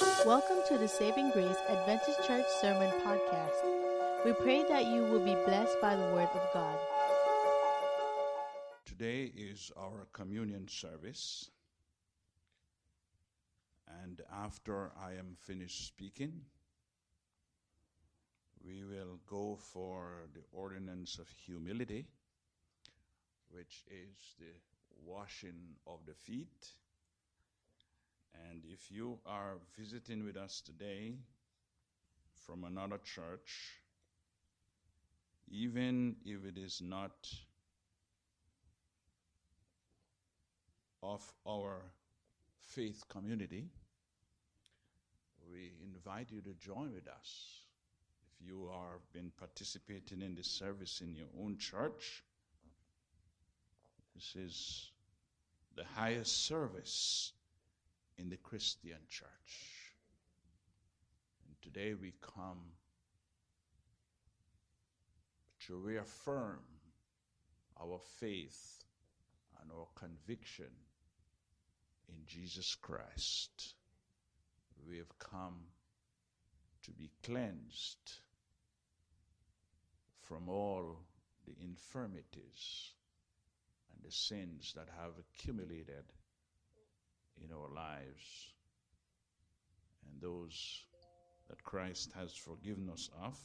Welcome to the Saving Grace Adventist Church Sermon Podcast. We pray that you will be blessed by the Word of God. Today is our communion service. And after I am finished speaking, we will go for the ordinance of humility, which is the washing of the feet. And if you are visiting with us today from another church, even if it is not of our faith community, we invite you to join with us. If you are been participating in this service in your own church, this is the highest service in the Christian church. And today we come to reaffirm our faith and our conviction in Jesus Christ. We have come to be cleansed from all the infirmities and the sins that have accumulated in our lives and those that Christ has forgiven us of.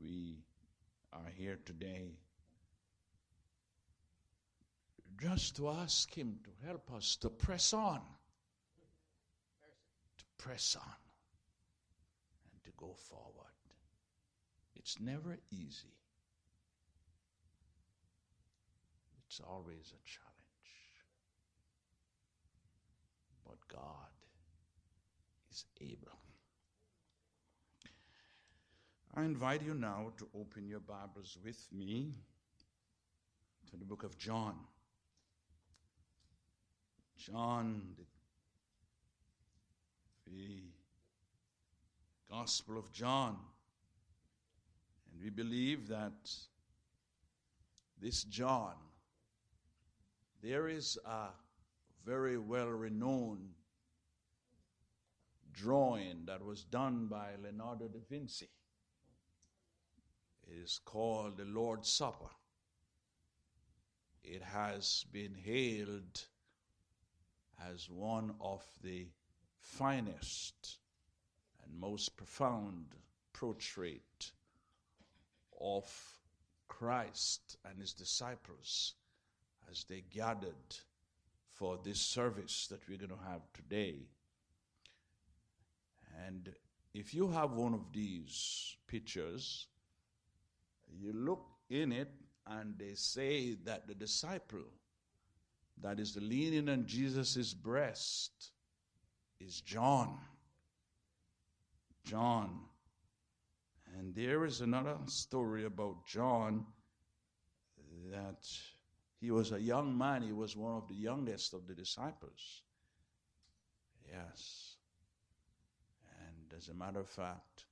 We are here today just to ask Him to help us to press on, to press on, and to go forward. It's never easy, it's always a challenge. But God is able. I invite you now to open your Bibles with me to the book of John. John, the, Gospel of John. And we believe that this John, there is a very well renowned drawing that was done by Leonardo da Vinci. It is called the Lord's Supper. It has been hailed as one of the finest and most profound portrait of Christ and his disciples as they gathered for this service that we're going to have today. And if you have one of these pictures, you look in it and they say that the disciple that is leaning on Jesus' breast is John. John. And there is another story about John that he was a young man, he was one of the youngest of the disciples. Yes. As a matter of fact,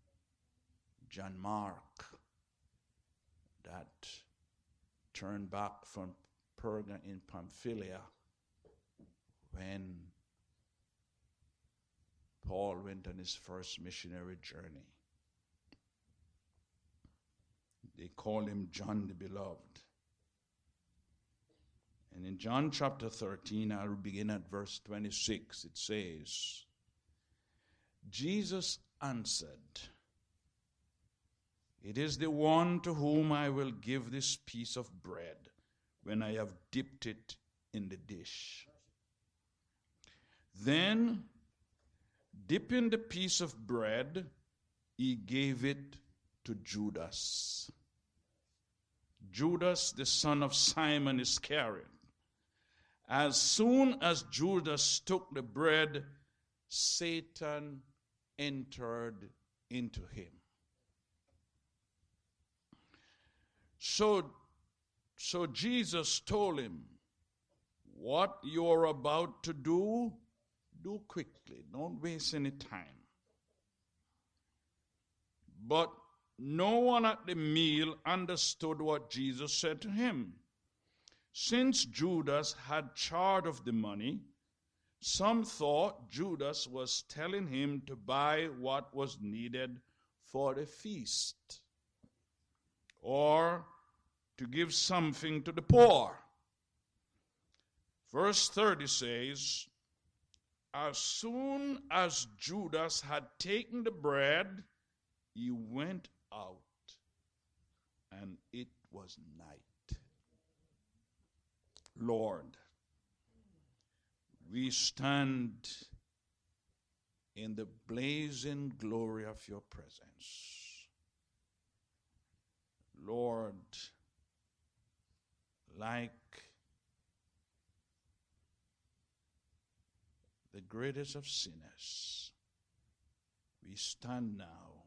John Mark, that turned back from Perga in Pamphylia when Paul went on his first missionary journey. They call him John the Beloved. And in John chapter 13, I'll begin at verse 26. It says, Jesus answered, It is the one to whom I will give this piece of bread when I have dipped it in the dish. Then, dipping the piece of bread, he gave it to Judas. Judas, the son of Simon Iscariot. As soon as Judas took the bread, Satan entered into him. So, so Jesus told him, What you're about to do, do quickly. Don't waste any time. But no one at the meal understood what Jesus said to him. Since Judas had charge of the money, some thought Judas was telling him to buy what was needed for the feast or to give something to the poor. Verse 30 says, As soon as Judas had taken the bread, he went out, and it was night. Lord, we stand in the blazing glory of your presence. Lord, like the greatest of sinners, we stand now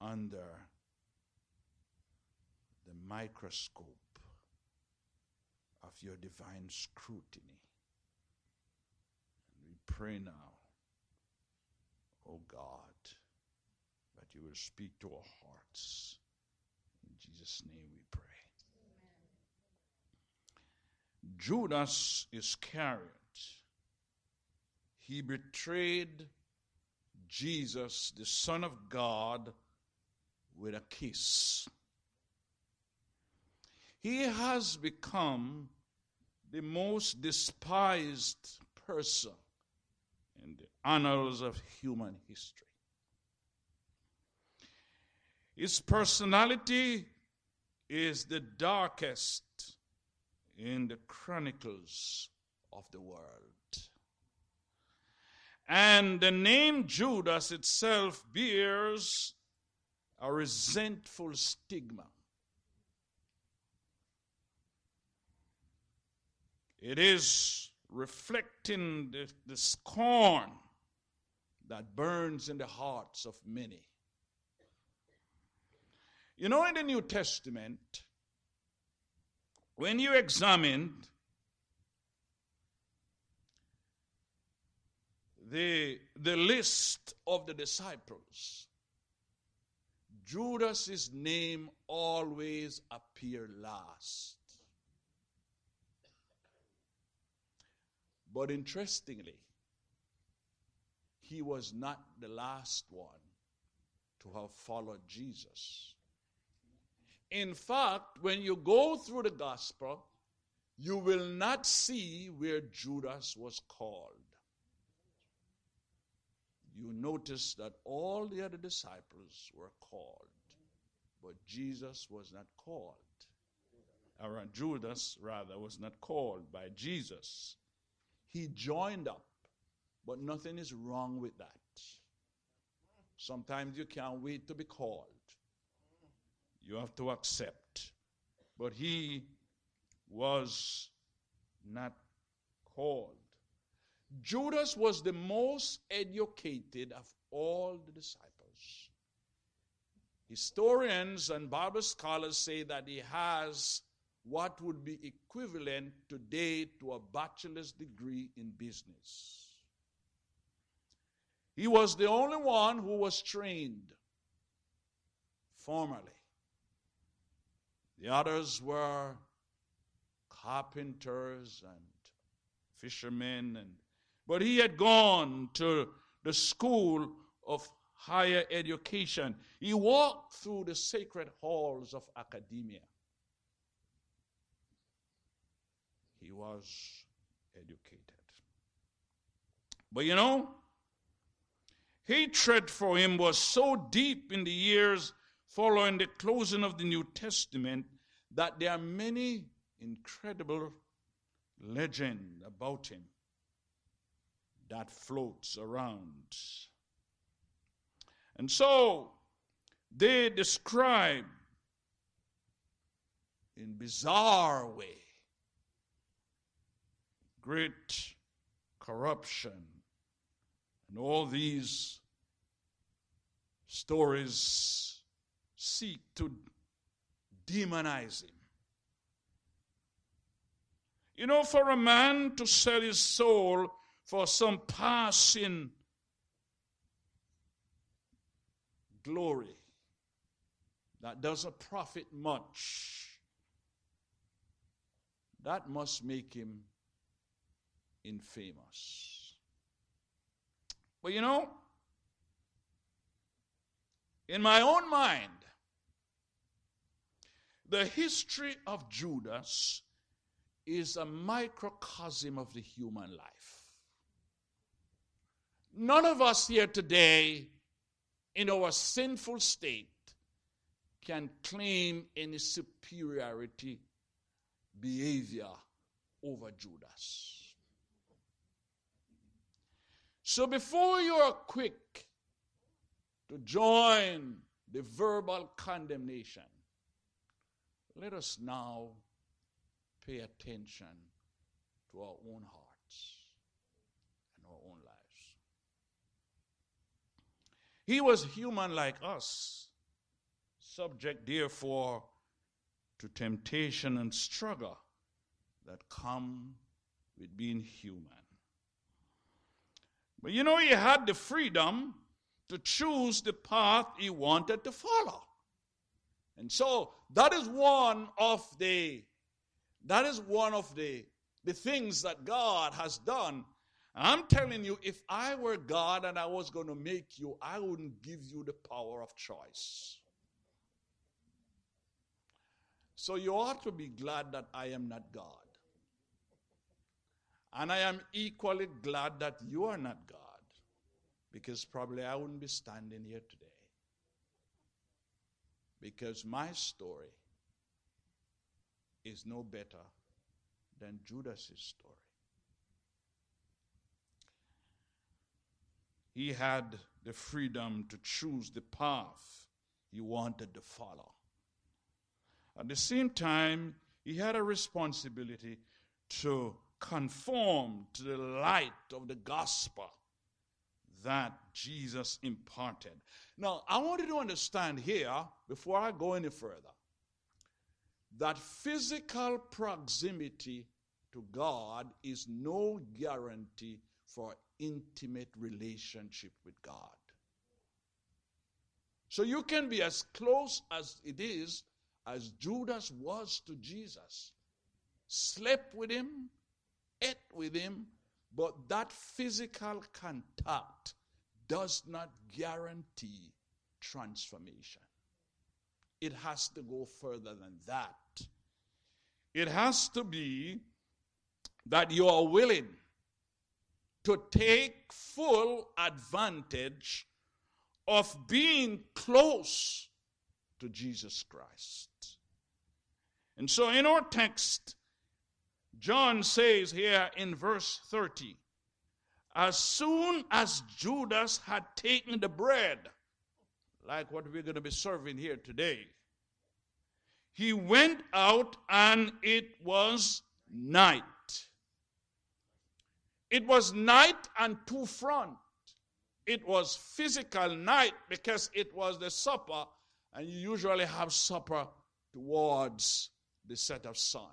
under the microscope of your divine scrutiny. Pray now, oh God, that you will speak to our hearts. In Jesus' name we pray. Amen. Judas Iscariot, he betrayed Jesus, the Son of God, with a kiss. He has become the most despised person in the annals of human history. His personality is the darkest in the chronicles of the world. And the name Judas itself bears a resentful stigma. It is reflecting the, the, scorn that burns in the hearts of many. You know, in the New Testament, when you examined the, the list of the disciples, Judas's name always appeared last. But interestingly, he was not the last one to have followed Jesus. In fact, when you go through the gospel, you will not see where Judas was called. You notice that all the other disciples were called, but Jesus was not called. Or Judas, rather, was not called by Jesus. He joined up, but nothing is wrong with that. Sometimes you can't wait to be called. You have to accept. But he was not called. Judas was the most educated of all the disciples. Historians and Bible scholars say that he has what would be equivalent today to a bachelor's degree in business. He was the only one who was trained formally. The others were carpenters and fishermen and but he had gone to the school of higher education. He walked through the sacred halls of academia. He was educated. But you know, hatred for him was so deep in the years following the closing of the New Testament that there are many incredible legends about him that floats around. And so they describe in bizarre way great corruption and all these stories seek to demonize him. You know, for a man to sell his soul for some passing glory that doesn't profit much, that must make him infamous. But you know, in my own mind, the history of Judas is a microcosm of the human life. None of us here today, in our sinful state, can claim any superiority behavior over Judas. So before you are quick to join the verbal condemnation, let us now pay attention to our own hearts and our own lives. He was human like us, subject, therefore, to temptation and struggle that come with being human. But you know, he had the freedom to choose the path he wanted to follow. And so that is one of the that is one of the the things that God has done. I'm telling you, if I were God and I was going to make you, I wouldn't give you the power of choice. So you ought to be glad that I am not God. And I am equally glad that you are not God. Because probably I wouldn't be standing here today. Because my story is no better than Judas's story. He had the freedom to choose the path he wanted to follow. At the same time, he had a responsibility to conform to the light of the gospel that Jesus imparted. Now, I want you to understand here, before I go any further, that physical proximity to God is no guarantee for intimate relationship with God. So you can be as close as it is as Judas was to Jesus, slept with him, ate with him, but that physical contact does not guarantee transformation. It has to go further than that. It has to be that you are willing to take full advantage of being close to Jesus Christ. And so in our text, John says here in verse 30 as soon as Judas had taken the bread, like what we're going to be serving here today, he went out and it was night. It was night and two front. It was physical night because it was the supper, and you usually have supper towards the set of sun.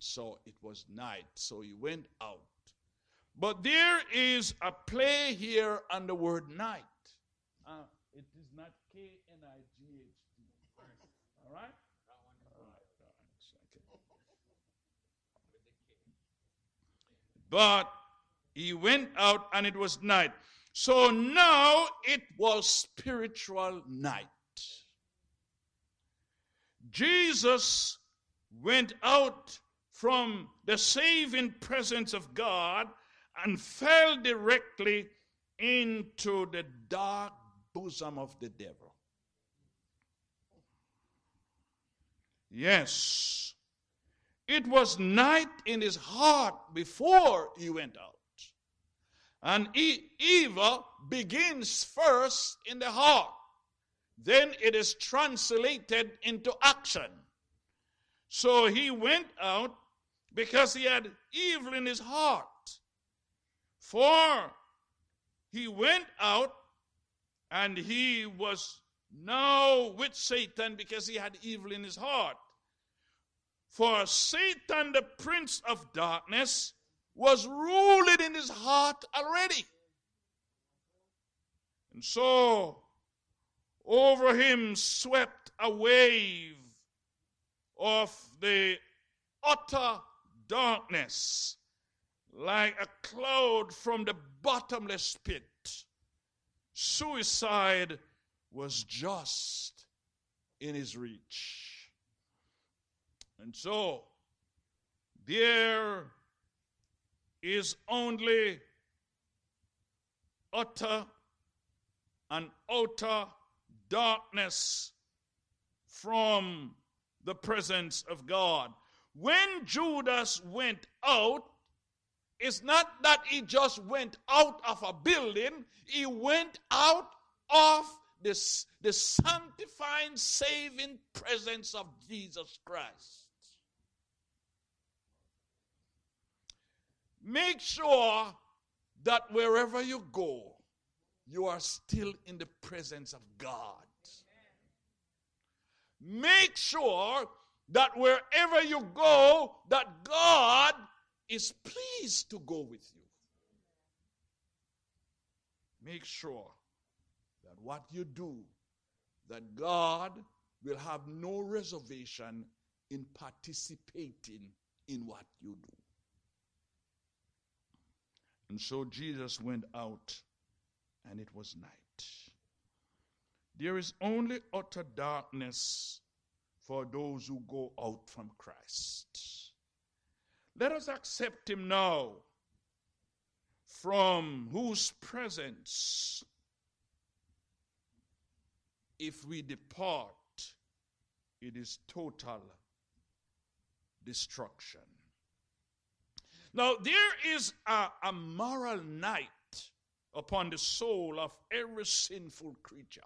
So it was night. So he went out. But there is a play here on the word night. Uh, it is not K N I G H T. All right? But he went out and it was night. So now it was spiritual night. Jesus went out from the saving presence of God and fell directly into the dark bosom of the devil. Yes, it was night in his heart before he went out. And evil begins first in the heart, then it is translated into action. So he went out because he had evil in his heart. For he went out and he was now with Satan because he had evil in his heart. For Satan, the prince of darkness, was ruling in his heart already. And so over him swept a wave of the utter darkness like a cloud from the bottomless pit. Suicide was just in his reach. And so, there is only utter and utter darkness from the presence of God. When Judas went out, it's not that he just went out of a building, he went out of this, the sanctifying, saving presence of Jesus Christ. Make sure that wherever you go, you are still in the presence of God. Make sure that wherever you go, that God is pleased to go with you. Make sure that what you do, that God will have no reservation in participating in what you do. And so Jesus went out, and it was night. There is only utter darkness for those who go out from Christ. Let us accept Him now, from whose presence, if we depart, it is total destruction. Now, there is a, a moral night upon the soul of every sinful creature.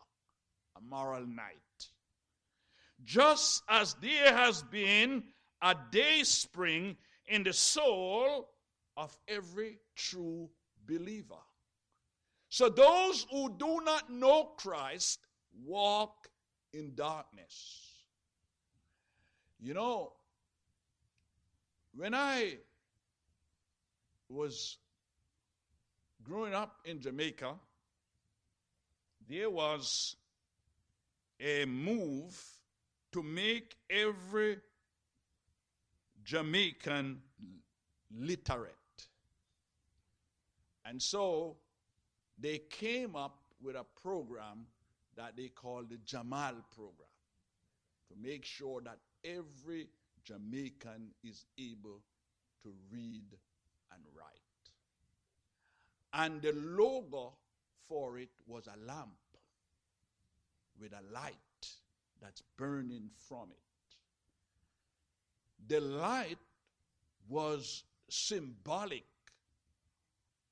A moral night. Just as there has been a day spring in the soul of every true believer. So those who do not know Christ walk in darkness. You know, when I was growing up in Jamaica, there was a move to make every Jamaican literate. And so they came up with a program that they called the Jamal program to make sure that every Jamaican is able to read and write. And the logo for it was a lamp with a light that's burning from it. The light was symbolic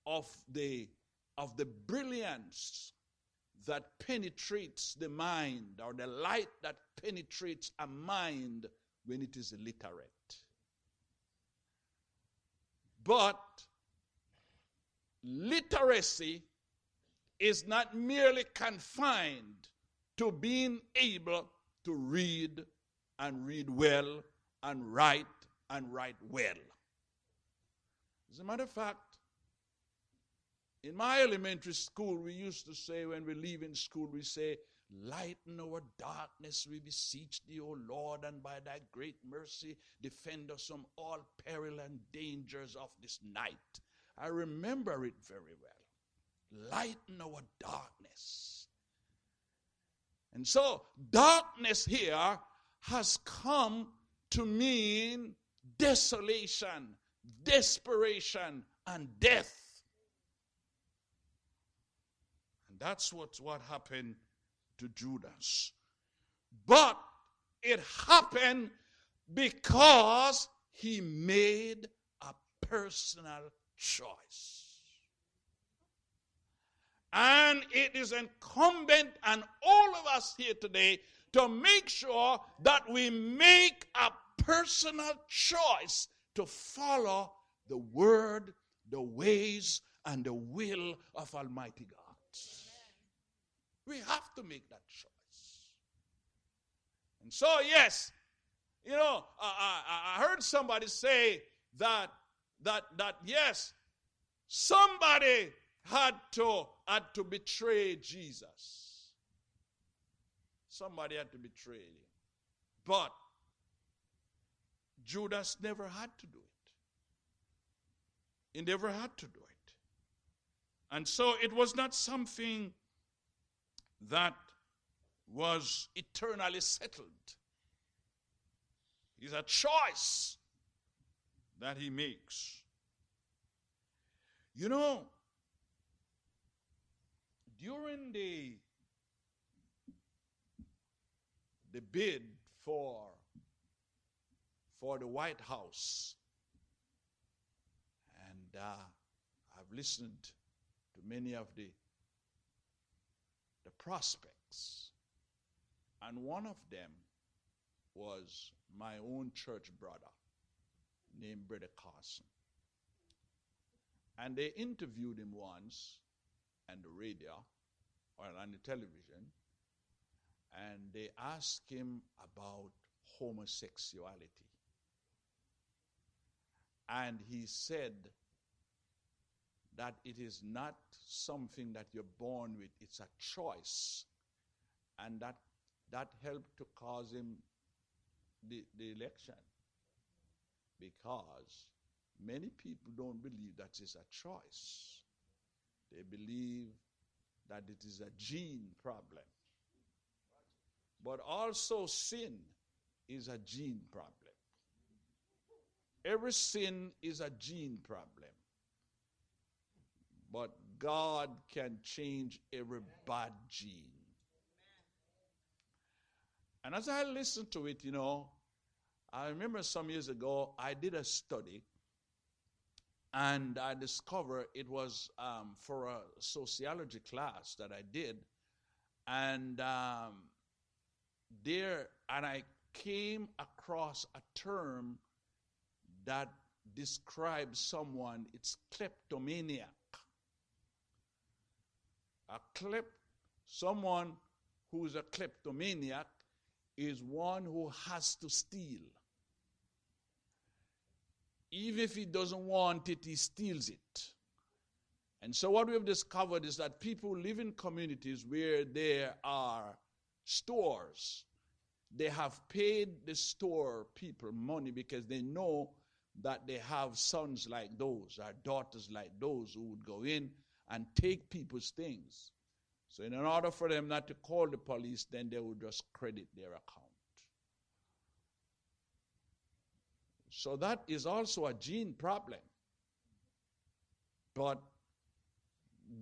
of the, of the brilliance that penetrates the mind, or the light that penetrates a mind when it is illiterate. But literacy is not merely confined to being able to read and read well and write and write well. As a matter of fact, in my elementary school, we used to say when we leave in school, we say, Lighten our darkness, we beseech thee, O Lord, and by thy great mercy, defend us from all peril and dangers of this night. I remember it very well. Lighten our darkness. And so, darkness here has come to mean desolation, desperation, and death. And that's what, what happened to Judas. But it happened because he made a personal choice. And it is incumbent on all of us here today to make sure that we make a personal choice to follow the word, the ways, and the will of Almighty God. We have to make that choice. And so, yes, you know, I, I, I heard somebody say that that that yes, somebody had to had to betray Jesus. Somebody had to betray him. But Judas never had to do it. he never had to do it. And so it was not something that was eternally settled. It's a choice that he makes. You know, during the the bid for for the White House, and uh, I've listened to many of the the prospects, and one of them was my own church brother named Brother Carson. And they interviewed him once radio or on the television, and they asked him about homosexuality. And he said that it is not something that you're born with, it's a choice. And that, that helped to cause him the, the election. Because many people don't believe that it's a choice, they believe that it is a gene problem. But also, sin is a gene problem. Every sin is a gene problem. But God can change every bad gene. And as I listened to it, you know, I remember some years ago I did a study and I discovered it was um, for a sociology class that I did. And um, there, and I came across a term that describes someone, it's kleptomaniac. A klep, someone who's a kleptomaniac is one who has to steal. Even if he doesn't want it, he steals it. And so, what we've discovered is that people live in communities where there are stores. They have paid the store people money because they know that they have sons like those, or daughters like those who would go in and take people's things. So, in order for them not to call the police, then they would just credit their account. So, that is also a gene problem. But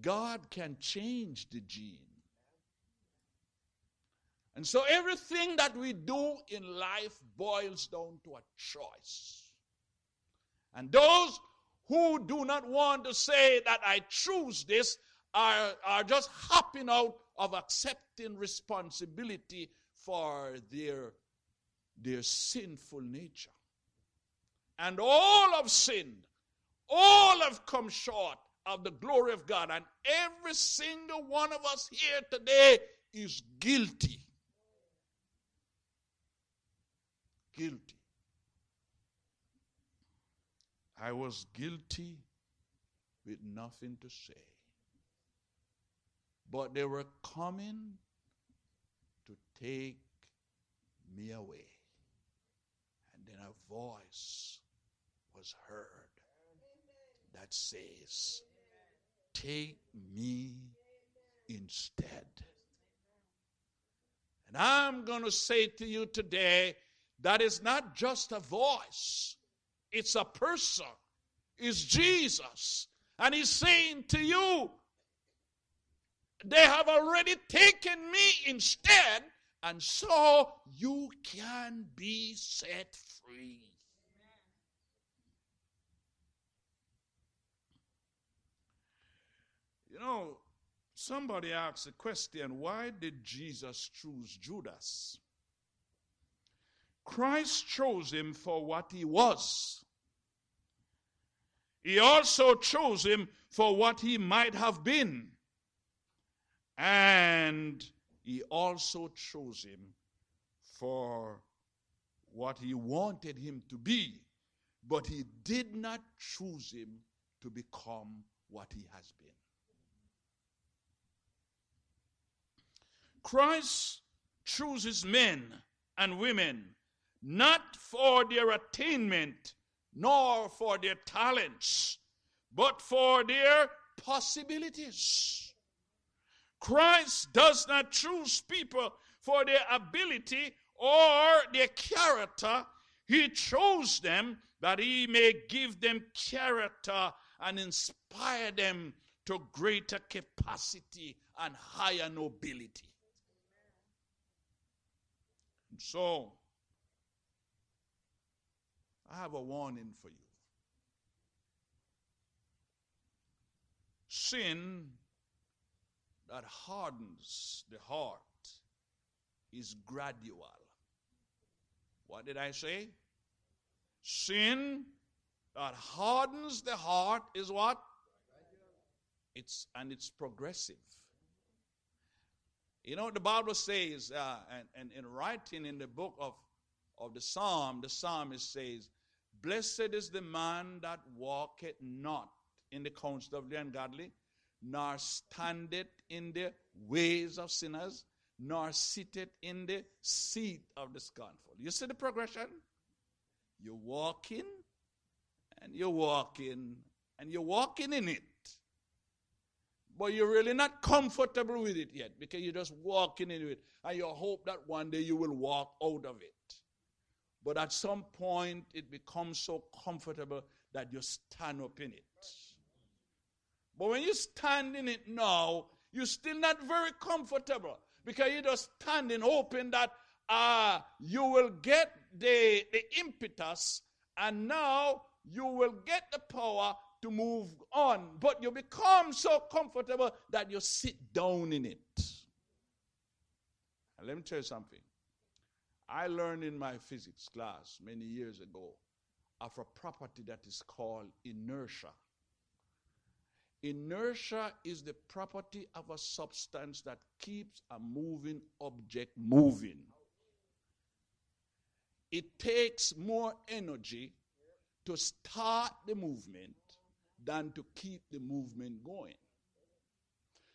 God can change the gene. And so, everything that we do in life boils down to a choice. And those who do not want to say that I choose this are, are just hopping out of accepting responsibility for their, their sinful nature. And all have sinned, all have come short of the glory of God. And every single one of us here today is guilty. Guilty. I was guilty with nothing to say. But they were coming to take me away. And then a voice was heard that says, Take me instead. And I'm going to say to you today that is not just a voice, it's a person. It's Jesus. And he's saying to you, they have already taken me instead, and so you can be set free. You know, somebody asked a question why did Jesus choose Judas? Christ chose him for what he was. He also chose him for what he might have been. And he also chose him for what he wanted him to be. But he did not choose him to become what he has been. Christ chooses men and women not for their attainment nor for their talents, but for their possibilities. Christ does not choose people for their ability or their character. He chose them that he may give them character and inspire them to greater capacity and higher nobility. So, I have a warning for you. Sin that hardens the heart is gradual. What did I say? Sin that hardens the heart is what? It's and it's progressive. You know what the Bible says, uh, and, and in writing in the book of, of the Psalm, the psalmist says, Blessed is the man that walketh not in the counsel of the ungodly, nor standeth in the ways of sinners, nor sitteth in the seat of the scornful. You see the progression? You're walking, and you're walking, and you're walking in it. But you're really not comfortable with it yet because you're just walking into it. And you hope that one day you will walk out of it. But at some point, it becomes so comfortable that you stand up in it. But when you stand in it now, you're still not very comfortable because you're just standing hoping that uh, you will get the, the impetus and now you will get the power to move on. But you become so comfortable that you sit down in it. And let me tell you something. I learned in my physics class many years ago of a property that is called inertia. Inertia is the property of a substance that keeps a moving object moving. It takes more energy to start the movement than to keep the movement going.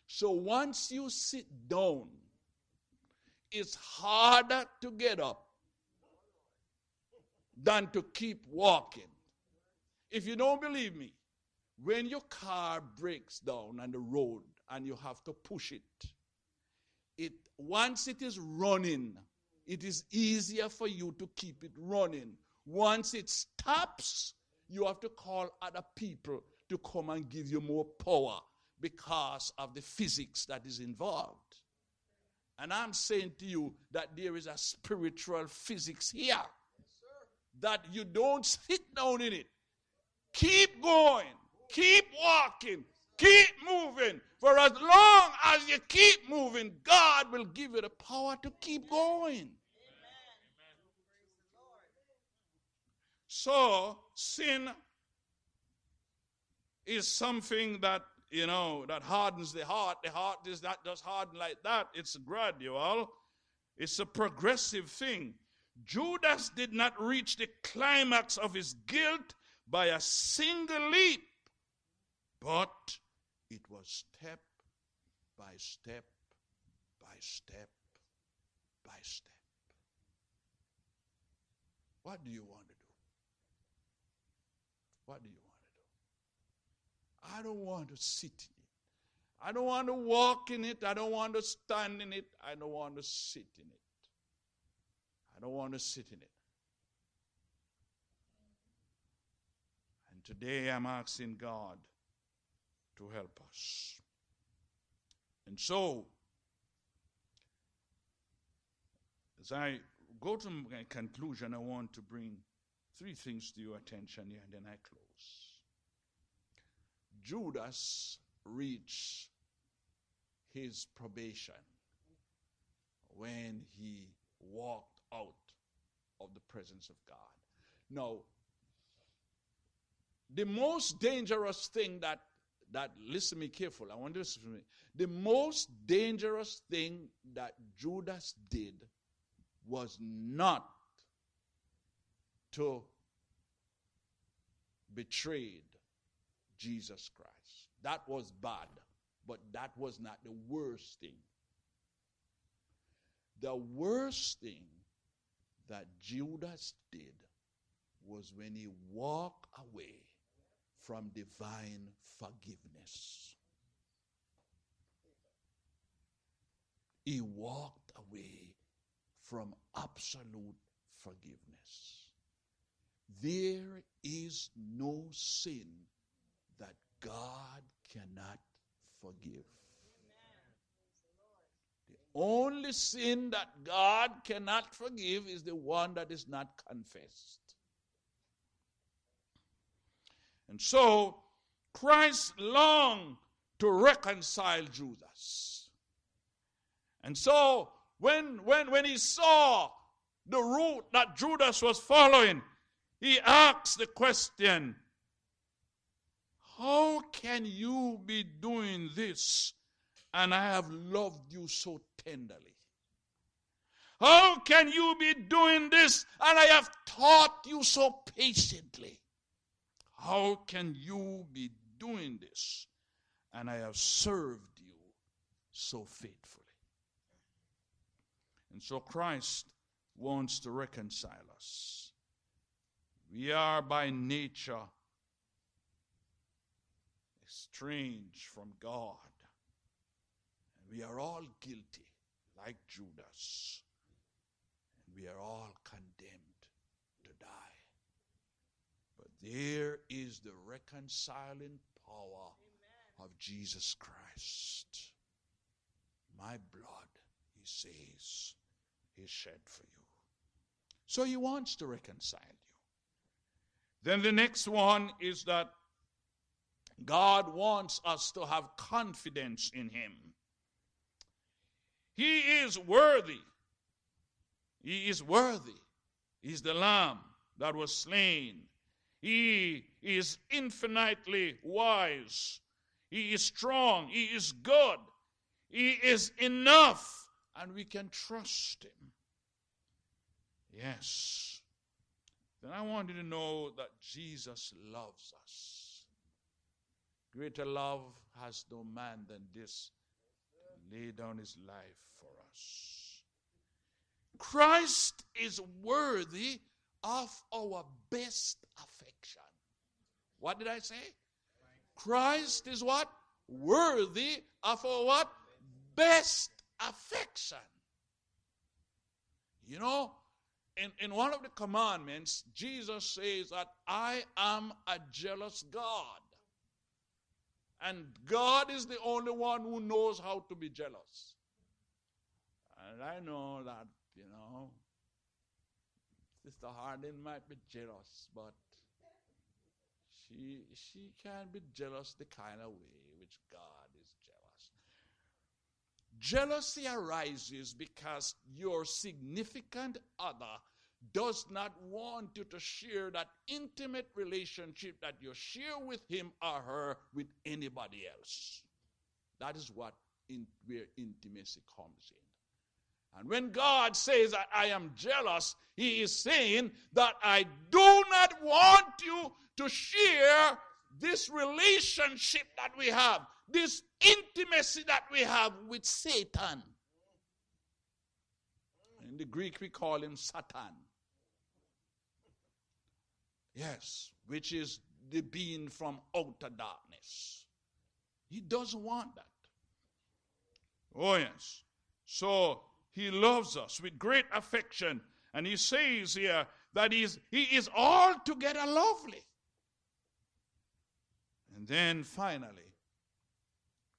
So once you sit down, it's harder to get up than to keep walking. If you don't believe me, when your car breaks down on the road and you have to push it, it once it is running, it is easier for you to keep it running. Once it stops, you have to call other people to come and give you more power because of the physics that is involved. And I'm saying to you that there is a spiritual physics here. Yes, that you don't sit down in it. Keep going. Keep walking. Keep moving. For as long as you keep moving, God will give you the power to keep going. So, sin is something that, you know, that hardens the heart. The heart is not just hardened like that, it's gradual, it's a progressive thing. Judas did not reach the climax of his guilt by a single leap, but it was step by step by step by step. What do you want to do? What do you I don't want to sit in it. I don't want to walk in it. I don't want to stand in it. I don't want to sit in it. I don't want to sit in it. And today I'm asking God to help us. And so, as I go to my conclusion, I want to bring three things to your attention here, and then I close. Judas reached his probation when he walked out of the presence of God. Now, the most dangerous thing that that listen me careful, I want to listen to me. The most dangerous thing that Judas did was not to betray Jesus Christ. That was bad, but that was not the worst thing. The worst thing that Judas did was when he walked away from divine forgiveness. He walked away from absolute forgiveness. There is no sin God cannot forgive. The only sin that God cannot forgive is the one that is not confessed. And so Christ longed to reconcile Judas. And so when, when, when he saw the route that Judas was following, he asked the question How can you be doing this and I have loved you so tenderly? How can you be doing this and I have taught you so patiently? How can you be doing this? And I have served you so faithfully. And so Christ wants to reconcile us. We are by nature estranged from God. And we are all guilty, like Judas. And we are all condemned to die. But there is the reconciling power Amen. of Jesus Christ. My blood, he says, is shed for you. So he wants to reconcile you. Then the next one is that God wants us to have confidence in him. He is worthy. He is worthy. He's the lamb that was slain he is infinitely wise. He is strong. He is good. He is enough. And we can trust Him. Yes. Then I want you to know that Jesus loves us. Greater love has no man than this lay down his life for us. Christ is worthy of our best affection. What did I say? Christ is what? Worthy of our what? Best affection. You know, in, in one of the commandments, Jesus says that I am a jealous God. And God is the only one who knows how to be jealous. And I know that, you know, Sister Harding might be jealous, but she she can be jealous the kind of way which God is jealous. Jealousy arises because your significant other does not want you to share that intimate relationship that you share with him or her with anybody else. That is what in, where intimacy comes in. And when God says that I am jealous, He is saying that I do not want you to share this relationship that we have, this intimacy that we have with Satan. In the Greek, we call him Satan. Yes, which is the being from outer darkness. He doesn't want that. Oh, yes. So he loves us with great affection. And he says here that he's, he is altogether lovely. And then finally,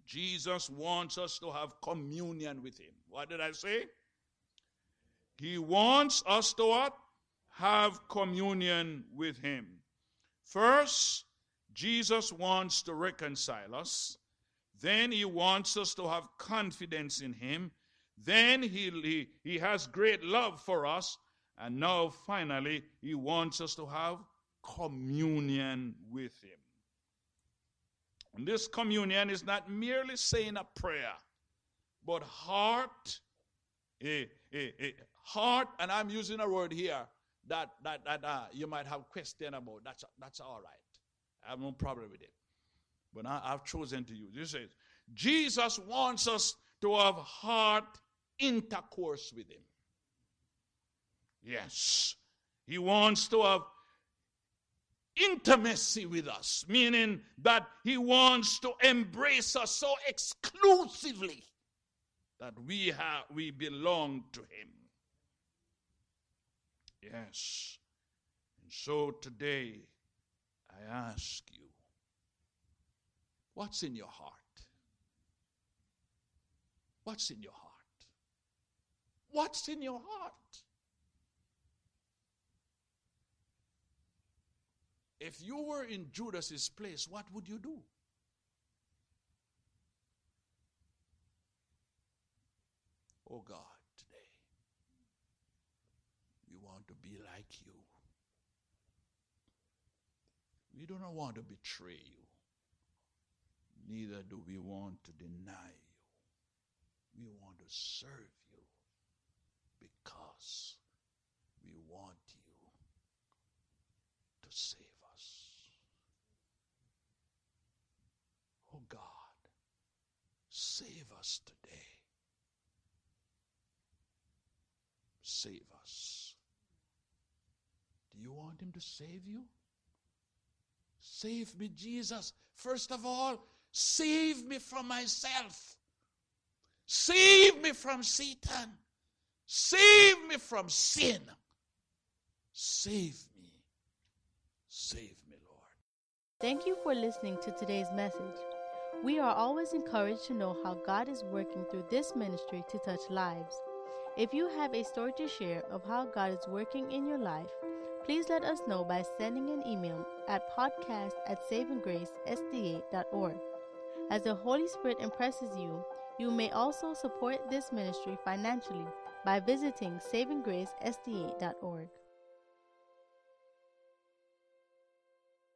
Jesus wants us to have communion with him. What did I say? He wants us to what? Have communion with him. First, Jesus wants to reconcile us. Then he wants us to have confidence in him. Then he, he, he has great love for us. And now, finally, he wants us to have communion with him. And this communion is not merely saying a prayer, but heart, a, a, a heart, and I'm using a word here that, that, that uh, you might have question about. That's, that's all right. I have no problem with it. But I, have chosen to use. This says, Jesus wants us to have heart intercourse with Him. Yes, He wants to have intimacy with us, meaning that He wants to embrace us so exclusively that we have we belong to Him. Yes. And so today I ask you, what's in your heart? What's in your heart? What's in your heart? If you were in Judas's place, what would you do? Oh God, today, we want to be like you. We do not want to betray you. Neither do we want to deny you. We want to serve you because we want you to save us. Oh God, save us today. Save us. You want Him to save you? Save me, Jesus. First of all, save me from myself. Save me from Satan. Save me from sin. Save me. Save me, Lord. Thank you for listening to today's message. We are always encouraged to know how God is working through this ministry to touch lives. If you have a story to share of how God is working in your life, please let us know by sending an email at podcast at savinggracesda.org. As the Holy Spirit impresses you, you may also support this ministry financially by visiting savinggracesda.org.